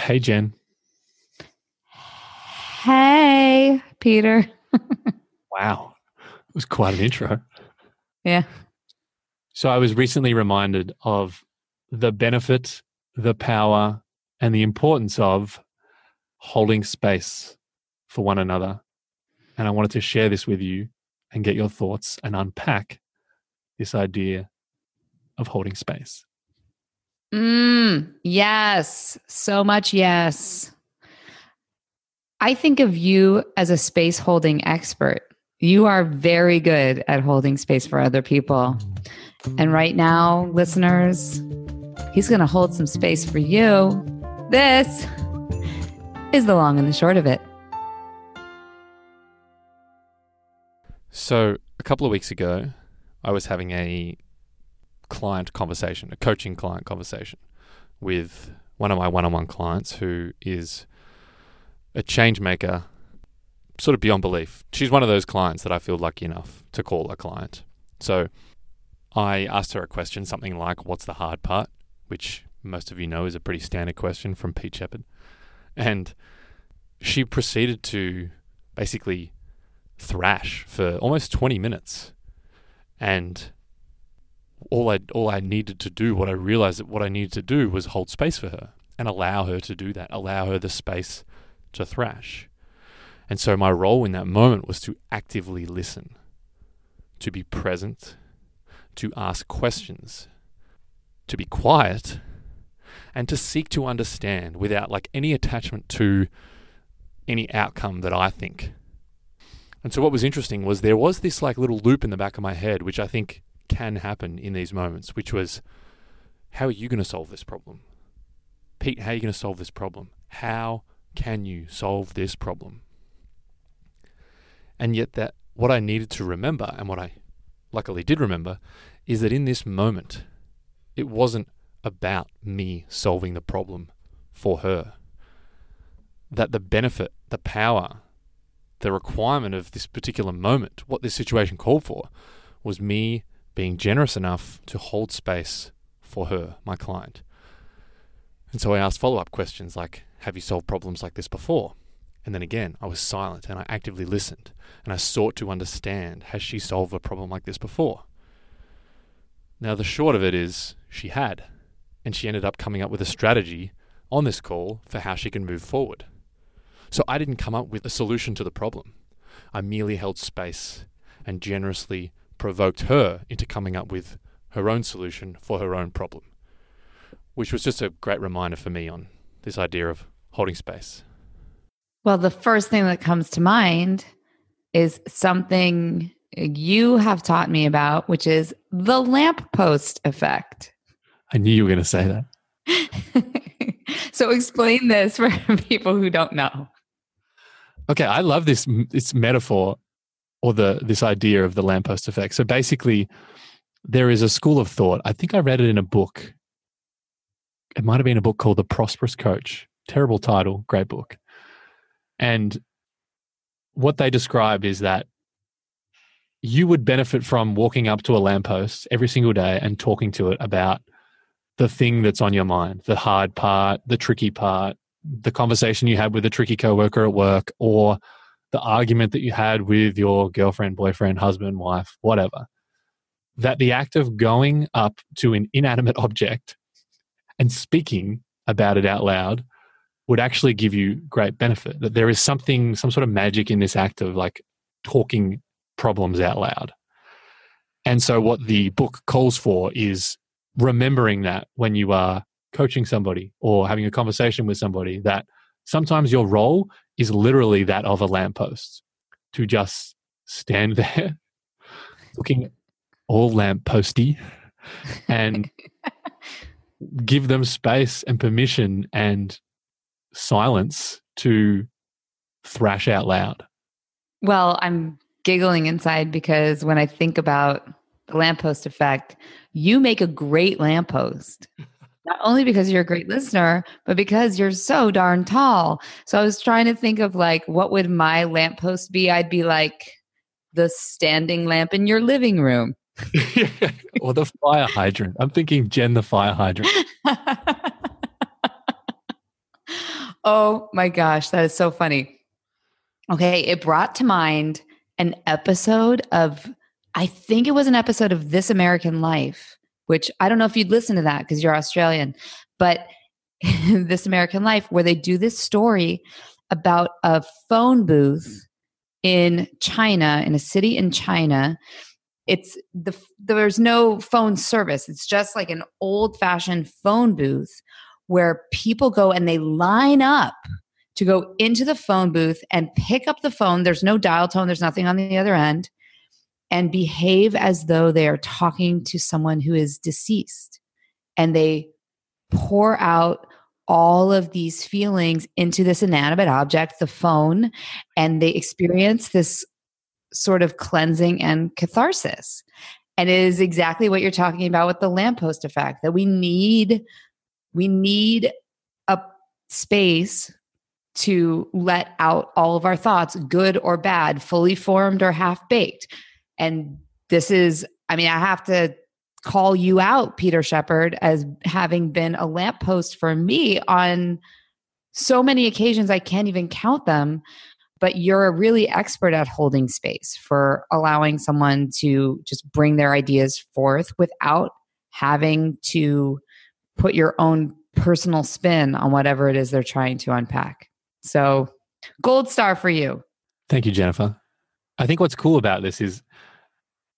Hey, Jen. Hey, Peter. wow. It was quite an intro. Yeah. So I was recently reminded of the benefit, the power, and the importance of holding space for one another. And I wanted to share this with you and get your thoughts and unpack this idea of holding space. Mm, yes. So much yes. I think of you as a space holding expert. You are very good at holding space for other people. And right now, listeners, he's going to hold some space for you. This is the long and the short of it. So, a couple of weeks ago, I was having a client conversation, a coaching client conversation with one of my one on one clients who is a change maker, sort of beyond belief. She's one of those clients that I feel lucky enough to call a client. So I asked her a question, something like, What's the hard part? which most of you know is a pretty standard question from Pete Shepard. And she proceeded to basically thrash for almost 20 minutes. And all I all I needed to do, what I realized that what I needed to do was hold space for her and allow her to do that, allow her the space to thrash. And so my role in that moment was to actively listen, to be present, to ask questions, to be quiet, and to seek to understand without like any attachment to any outcome that I think. And so what was interesting was there was this like little loop in the back of my head, which I think can happen in these moments, which was, how are you going to solve this problem? Pete, how are you going to solve this problem? How can you solve this problem? And yet, that what I needed to remember, and what I luckily did remember, is that in this moment, it wasn't about me solving the problem for her. That the benefit, the power, the requirement of this particular moment, what this situation called for, was me being generous enough to hold space for her, my client. And so I asked follow up questions like, Have you solved problems like this before? And then again, I was silent and I actively listened and I sought to understand Has she solved a problem like this before? Now, the short of it is she had, and she ended up coming up with a strategy on this call for how she can move forward. So I didn't come up with a solution to the problem. I merely held space and generously provoked her into coming up with her own solution for her own problem, which was just a great reminder for me on this idea of holding space. Well, the first thing that comes to mind is something you have taught me about, which is the lamppost effect. I knew you were going to say that. so explain this for people who don't know. Okay, I love this this metaphor or the this idea of the lamppost effect. So basically, there is a school of thought. I think I read it in a book. It might have been a book called The Prosperous Coach. Terrible title, great book. And what they described is that you would benefit from walking up to a lamppost every single day and talking to it about the thing that's on your mind, the hard part, the tricky part, the conversation you had with a tricky coworker at work, or the argument that you had with your girlfriend, boyfriend, husband, wife, whatever. That the act of going up to an inanimate object and speaking about it out loud would actually give you great benefit. That there is something, some sort of magic in this act of like talking problems out loud. And so, what the book calls for is remembering that when you are coaching somebody or having a conversation with somebody, that sometimes your role is literally that of a lamppost to just stand there looking all lampposty and give them space and permission and silence to thrash out loud. Well, I'm giggling inside because when I think about the lamppost effect, you make a great lamppost. Not only because you're a great listener, but because you're so darn tall. So I was trying to think of like, what would my lamppost be? I'd be like the standing lamp in your living room. or the fire hydrant. I'm thinking Jen the fire hydrant. oh my gosh, that is so funny. Okay, it brought to mind an episode of, I think it was an episode of This American Life, which I don't know if you'd listen to that because you're Australian, but This American Life, where they do this story about a phone booth in China, in a city in China. It's the there's no phone service. It's just like an old fashioned phone booth where people go and they line up to go into the phone booth and pick up the phone. There's no dial tone, there's nothing on the other end, and behave as though they are talking to someone who is deceased. And they pour out all of these feelings into this inanimate object, the phone, and they experience this sort of cleansing and catharsis. And it is exactly what you're talking about with the lamppost effect that we need we need a space to let out all of our thoughts, good or bad, fully formed or half baked. And this is, I mean, I have to call you out, Peter Shepard, as having been a lamppost for me on so many occasions, I can't even count them. But you're a really expert at holding space for allowing someone to just bring their ideas forth without having to put your own personal spin on whatever it is they're trying to unpack. So, gold star for you. Thank you, Jennifer. I think what's cool about this is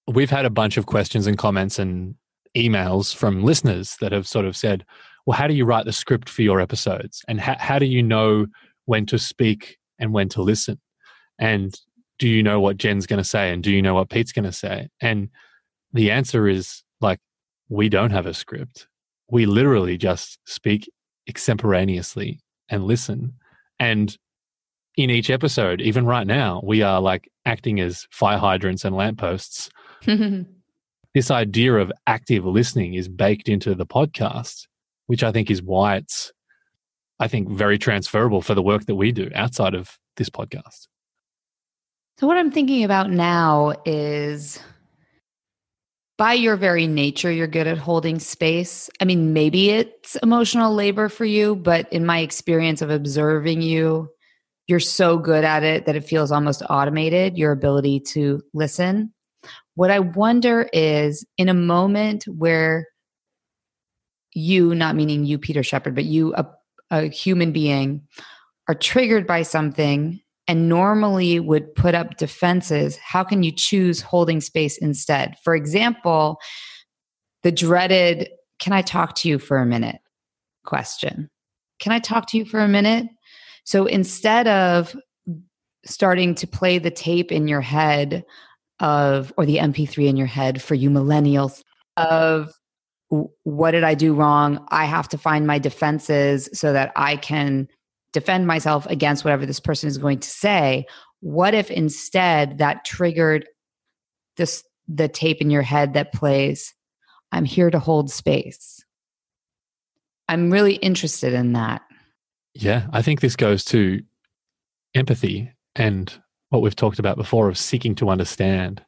we've had a bunch of questions and comments and emails from listeners that have sort of said, well, how do you write the script for your episodes? And how, how do you know when to speak and when to listen? And do you know what Jen's going to say? And do you know what Pete's going to say? And the answer is like, we don't have a script. We literally just speak extemporaneously and listen. And in each episode, even right now, we are like acting as fire hydrants and lampposts. this idea of active listening is baked into the podcast, which I think is why it's, I think, very transferable for the work that we do outside of this podcast. So, what I'm thinking about now is by your very nature, you're good at holding space. I mean, maybe it's emotional labor for you, but in my experience of observing you, you're so good at it that it feels almost automated, your ability to listen. What I wonder is in a moment where you, not meaning you, Peter Shepard, but you, a, a human being, are triggered by something and normally would put up defenses, how can you choose holding space instead? For example, the dreaded, can I talk to you for a minute question? Can I talk to you for a minute? So instead of starting to play the tape in your head of, or the MP3 in your head for you millennials, of what did I do wrong? I have to find my defenses so that I can defend myself against whatever this person is going to say. What if instead that triggered this the tape in your head that plays, I'm here to hold space? I'm really interested in that. Yeah, I think this goes to empathy and what we've talked about before of seeking to understand.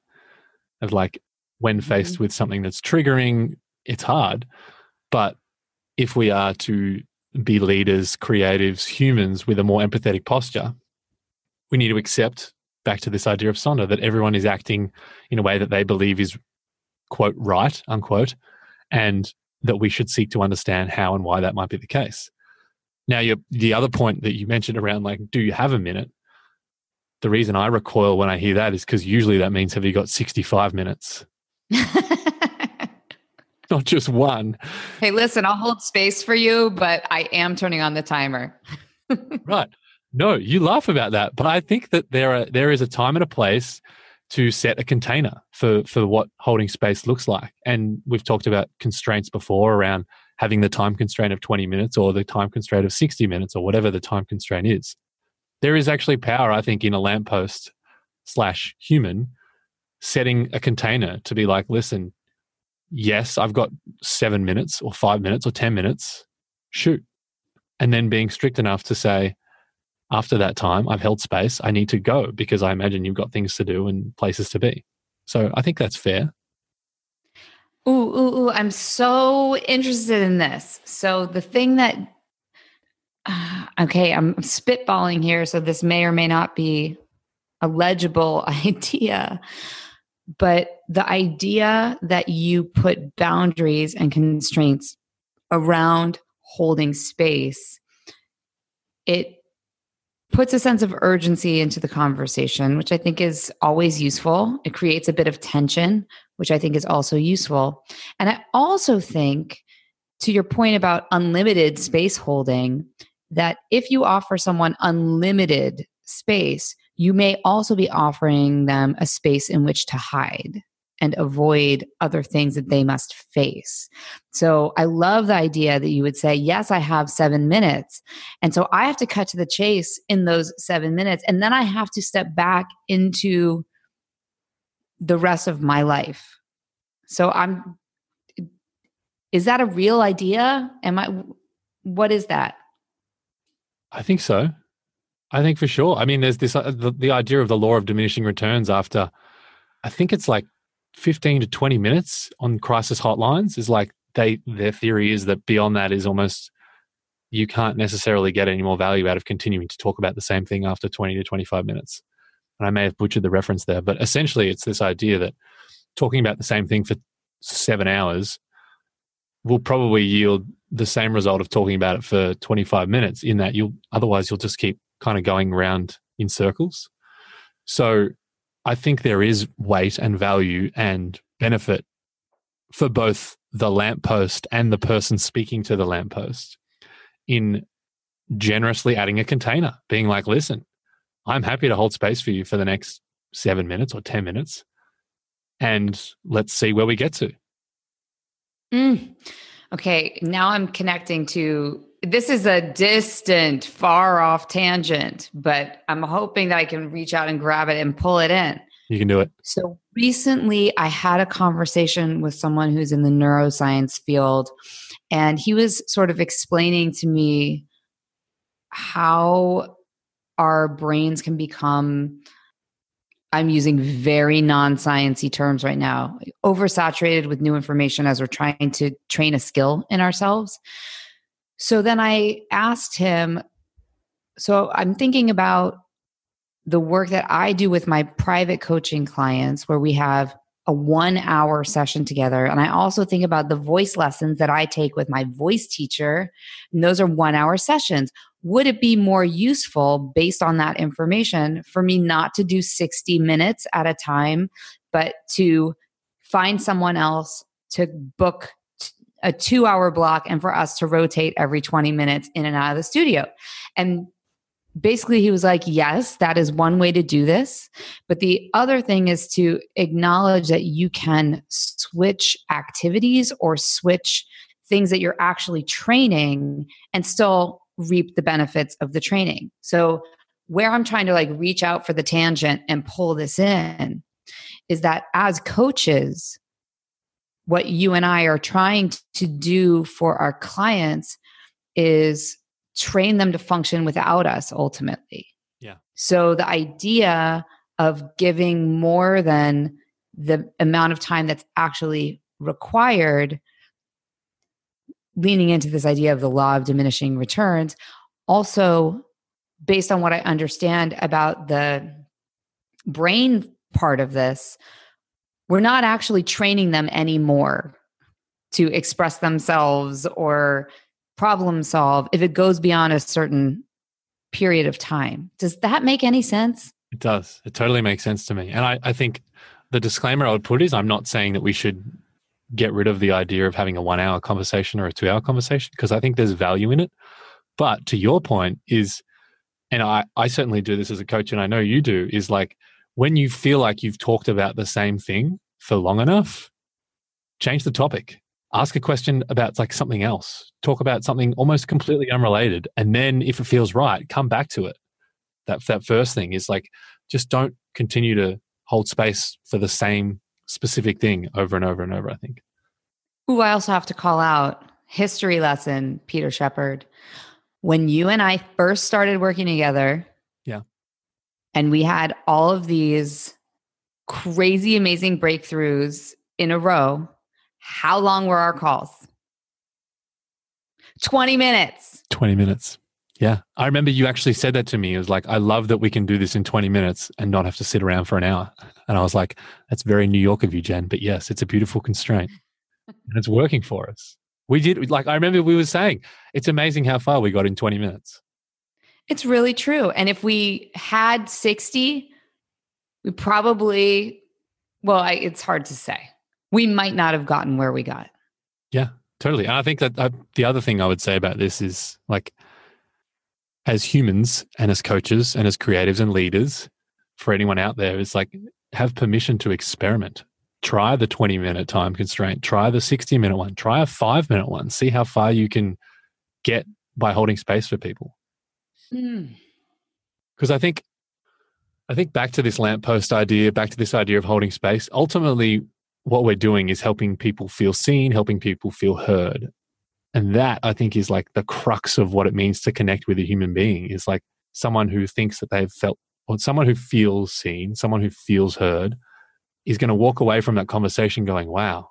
Of like when faced mm-hmm. with something that's triggering, it's hard. But if we are to be leaders, creatives, humans with a more empathetic posture, we need to accept back to this idea of Sonder that everyone is acting in a way that they believe is quote right, unquote, and that we should seek to understand how and why that might be the case. Now, the other point that you mentioned around like, do you have a minute? The reason I recoil when I hear that is because usually that means have you got 65 minutes? Not just one. Hey, listen, I'll hold space for you, but I am turning on the timer. right. No, you laugh about that, but I think that there are there is a time and a place to set a container for for what holding space looks like. And we've talked about constraints before around having the time constraint of 20 minutes or the time constraint of 60 minutes or whatever the time constraint is. There is actually power, I think, in a lamppost slash human setting a container to be like, listen, yes, I've got seven minutes or five minutes or 10 minutes, shoot. And then being strict enough to say, after that time, I've held space, I need to go because I imagine you've got things to do and places to be. So I think that's fair. Ooh, ooh, ooh, I'm so interested in this. So the thing that okay, I'm spitballing here, so this may or may not be a legible idea. But the idea that you put boundaries and constraints around holding space, it puts a sense of urgency into the conversation, which I think is always useful. It creates a bit of tension, which I think is also useful. And I also think, to your point about unlimited space holding, that if you offer someone unlimited space, you may also be offering them a space in which to hide and avoid other things that they must face. So I love the idea that you would say, Yes, I have seven minutes. And so I have to cut to the chase in those seven minutes. And then I have to step back into the rest of my life. So I'm, is that a real idea? Am I, what is that? I think so. I think for sure. I mean, there's this uh, the, the idea of the law of diminishing returns after, I think it's like 15 to 20 minutes on crisis hotlines is like they their theory is that beyond that is almost you can't necessarily get any more value out of continuing to talk about the same thing after 20 to 25 minutes. And I may have butchered the reference there, but essentially it's this idea that talking about the same thing for seven hours will probably yield the same result of talking about it for 25 minutes in that you'll otherwise you'll just keep kind of going around in circles. So I think there is weight and value and benefit for both the lamppost and the person speaking to the lamppost in generously adding a container, being like, listen, I'm happy to hold space for you for the next seven minutes or 10 minutes. And let's see where we get to. Mm. Okay, now I'm connecting to this is a distant, far off tangent, but I'm hoping that I can reach out and grab it and pull it in. You can do it. So recently, I had a conversation with someone who's in the neuroscience field, and he was sort of explaining to me how our brains can become I'm using very non sciencey terms right now, oversaturated with new information as we're trying to train a skill in ourselves. So then I asked him, so I'm thinking about the work that I do with my private coaching clients where we have a one hour session together. And I also think about the voice lessons that I take with my voice teacher. And those are one hour sessions. Would it be more useful based on that information for me not to do 60 minutes at a time, but to find someone else to book a two hour block and for us to rotate every 20 minutes in and out of the studio. And basically he was like yes that is one way to do this. But the other thing is to acknowledge that you can switch activities or switch things that you're actually training and still reap the benefits of the training. So where i'm trying to like reach out for the tangent and pull this in is that as coaches what you and I are trying to do for our clients is train them to function without us ultimately. Yeah. So the idea of giving more than the amount of time that's actually required leaning into this idea of the law of diminishing returns also based on what i understand about the brain part of this we're not actually training them anymore to express themselves or problem solve if it goes beyond a certain period of time. Does that make any sense? It does. It totally makes sense to me. And I, I think the disclaimer I would put is I'm not saying that we should get rid of the idea of having a one hour conversation or a two hour conversation because I think there's value in it. But to your point, is, and I, I certainly do this as a coach, and I know you do, is like when you feel like you've talked about the same thing for long enough, change the topic ask a question about like something else. Talk about something almost completely unrelated and then if it feels right come back to it. That that first thing is like just don't continue to hold space for the same specific thing over and over and over i think. Ooh, I also have to call out history lesson, Peter Shepard. When you and I first started working together, yeah, and we had all of these crazy, amazing breakthroughs in a row, how long were our calls? 20 minutes. 20 minutes. Yeah. I remember you actually said that to me. It was like, I love that we can do this in 20 minutes and not have to sit around for an hour. And I was like, that's very New York of you, Jen. But yes, it's a beautiful constraint and it's working for us. We did, like, I remember we were saying, it's amazing how far we got in 20 minutes. It's really true. And if we had 60, we probably, well, I, it's hard to say. We might not have gotten where we got. Yeah, totally. And I think that uh, the other thing I would say about this is like, as humans and as coaches and as creatives and leaders, for anyone out there, is like have permission to experiment. Try the 20 minute time constraint, try the 60 minute one, try a five minute one, see how far you can get by holding space for people. Because mm. I think I think back to this lamppost idea, back to this idea of holding space, ultimately what we're doing is helping people feel seen, helping people feel heard. And that I think is like the crux of what it means to connect with a human being is like someone who thinks that they've felt, or someone who feels seen, someone who feels heard is going to walk away from that conversation going, wow,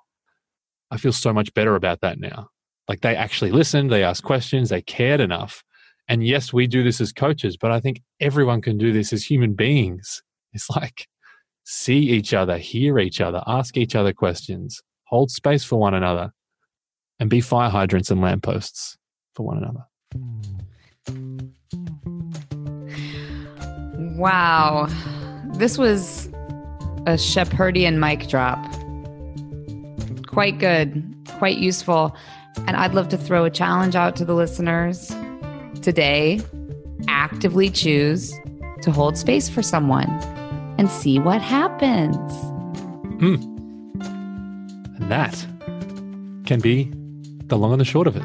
I feel so much better about that now. Like they actually listened, they asked questions, they cared enough. And yes, we do this as coaches, but I think everyone can do this as human beings. It's like see each other, hear each other, ask each other questions, hold space for one another and be fire hydrants and lampposts for one another. Wow. This was a Shepardian mic drop. Quite good, quite useful. And I'd love to throw a challenge out to the listeners today. Actively choose to hold space for someone and see what happens. Hmm. And that can be the long and the short of it.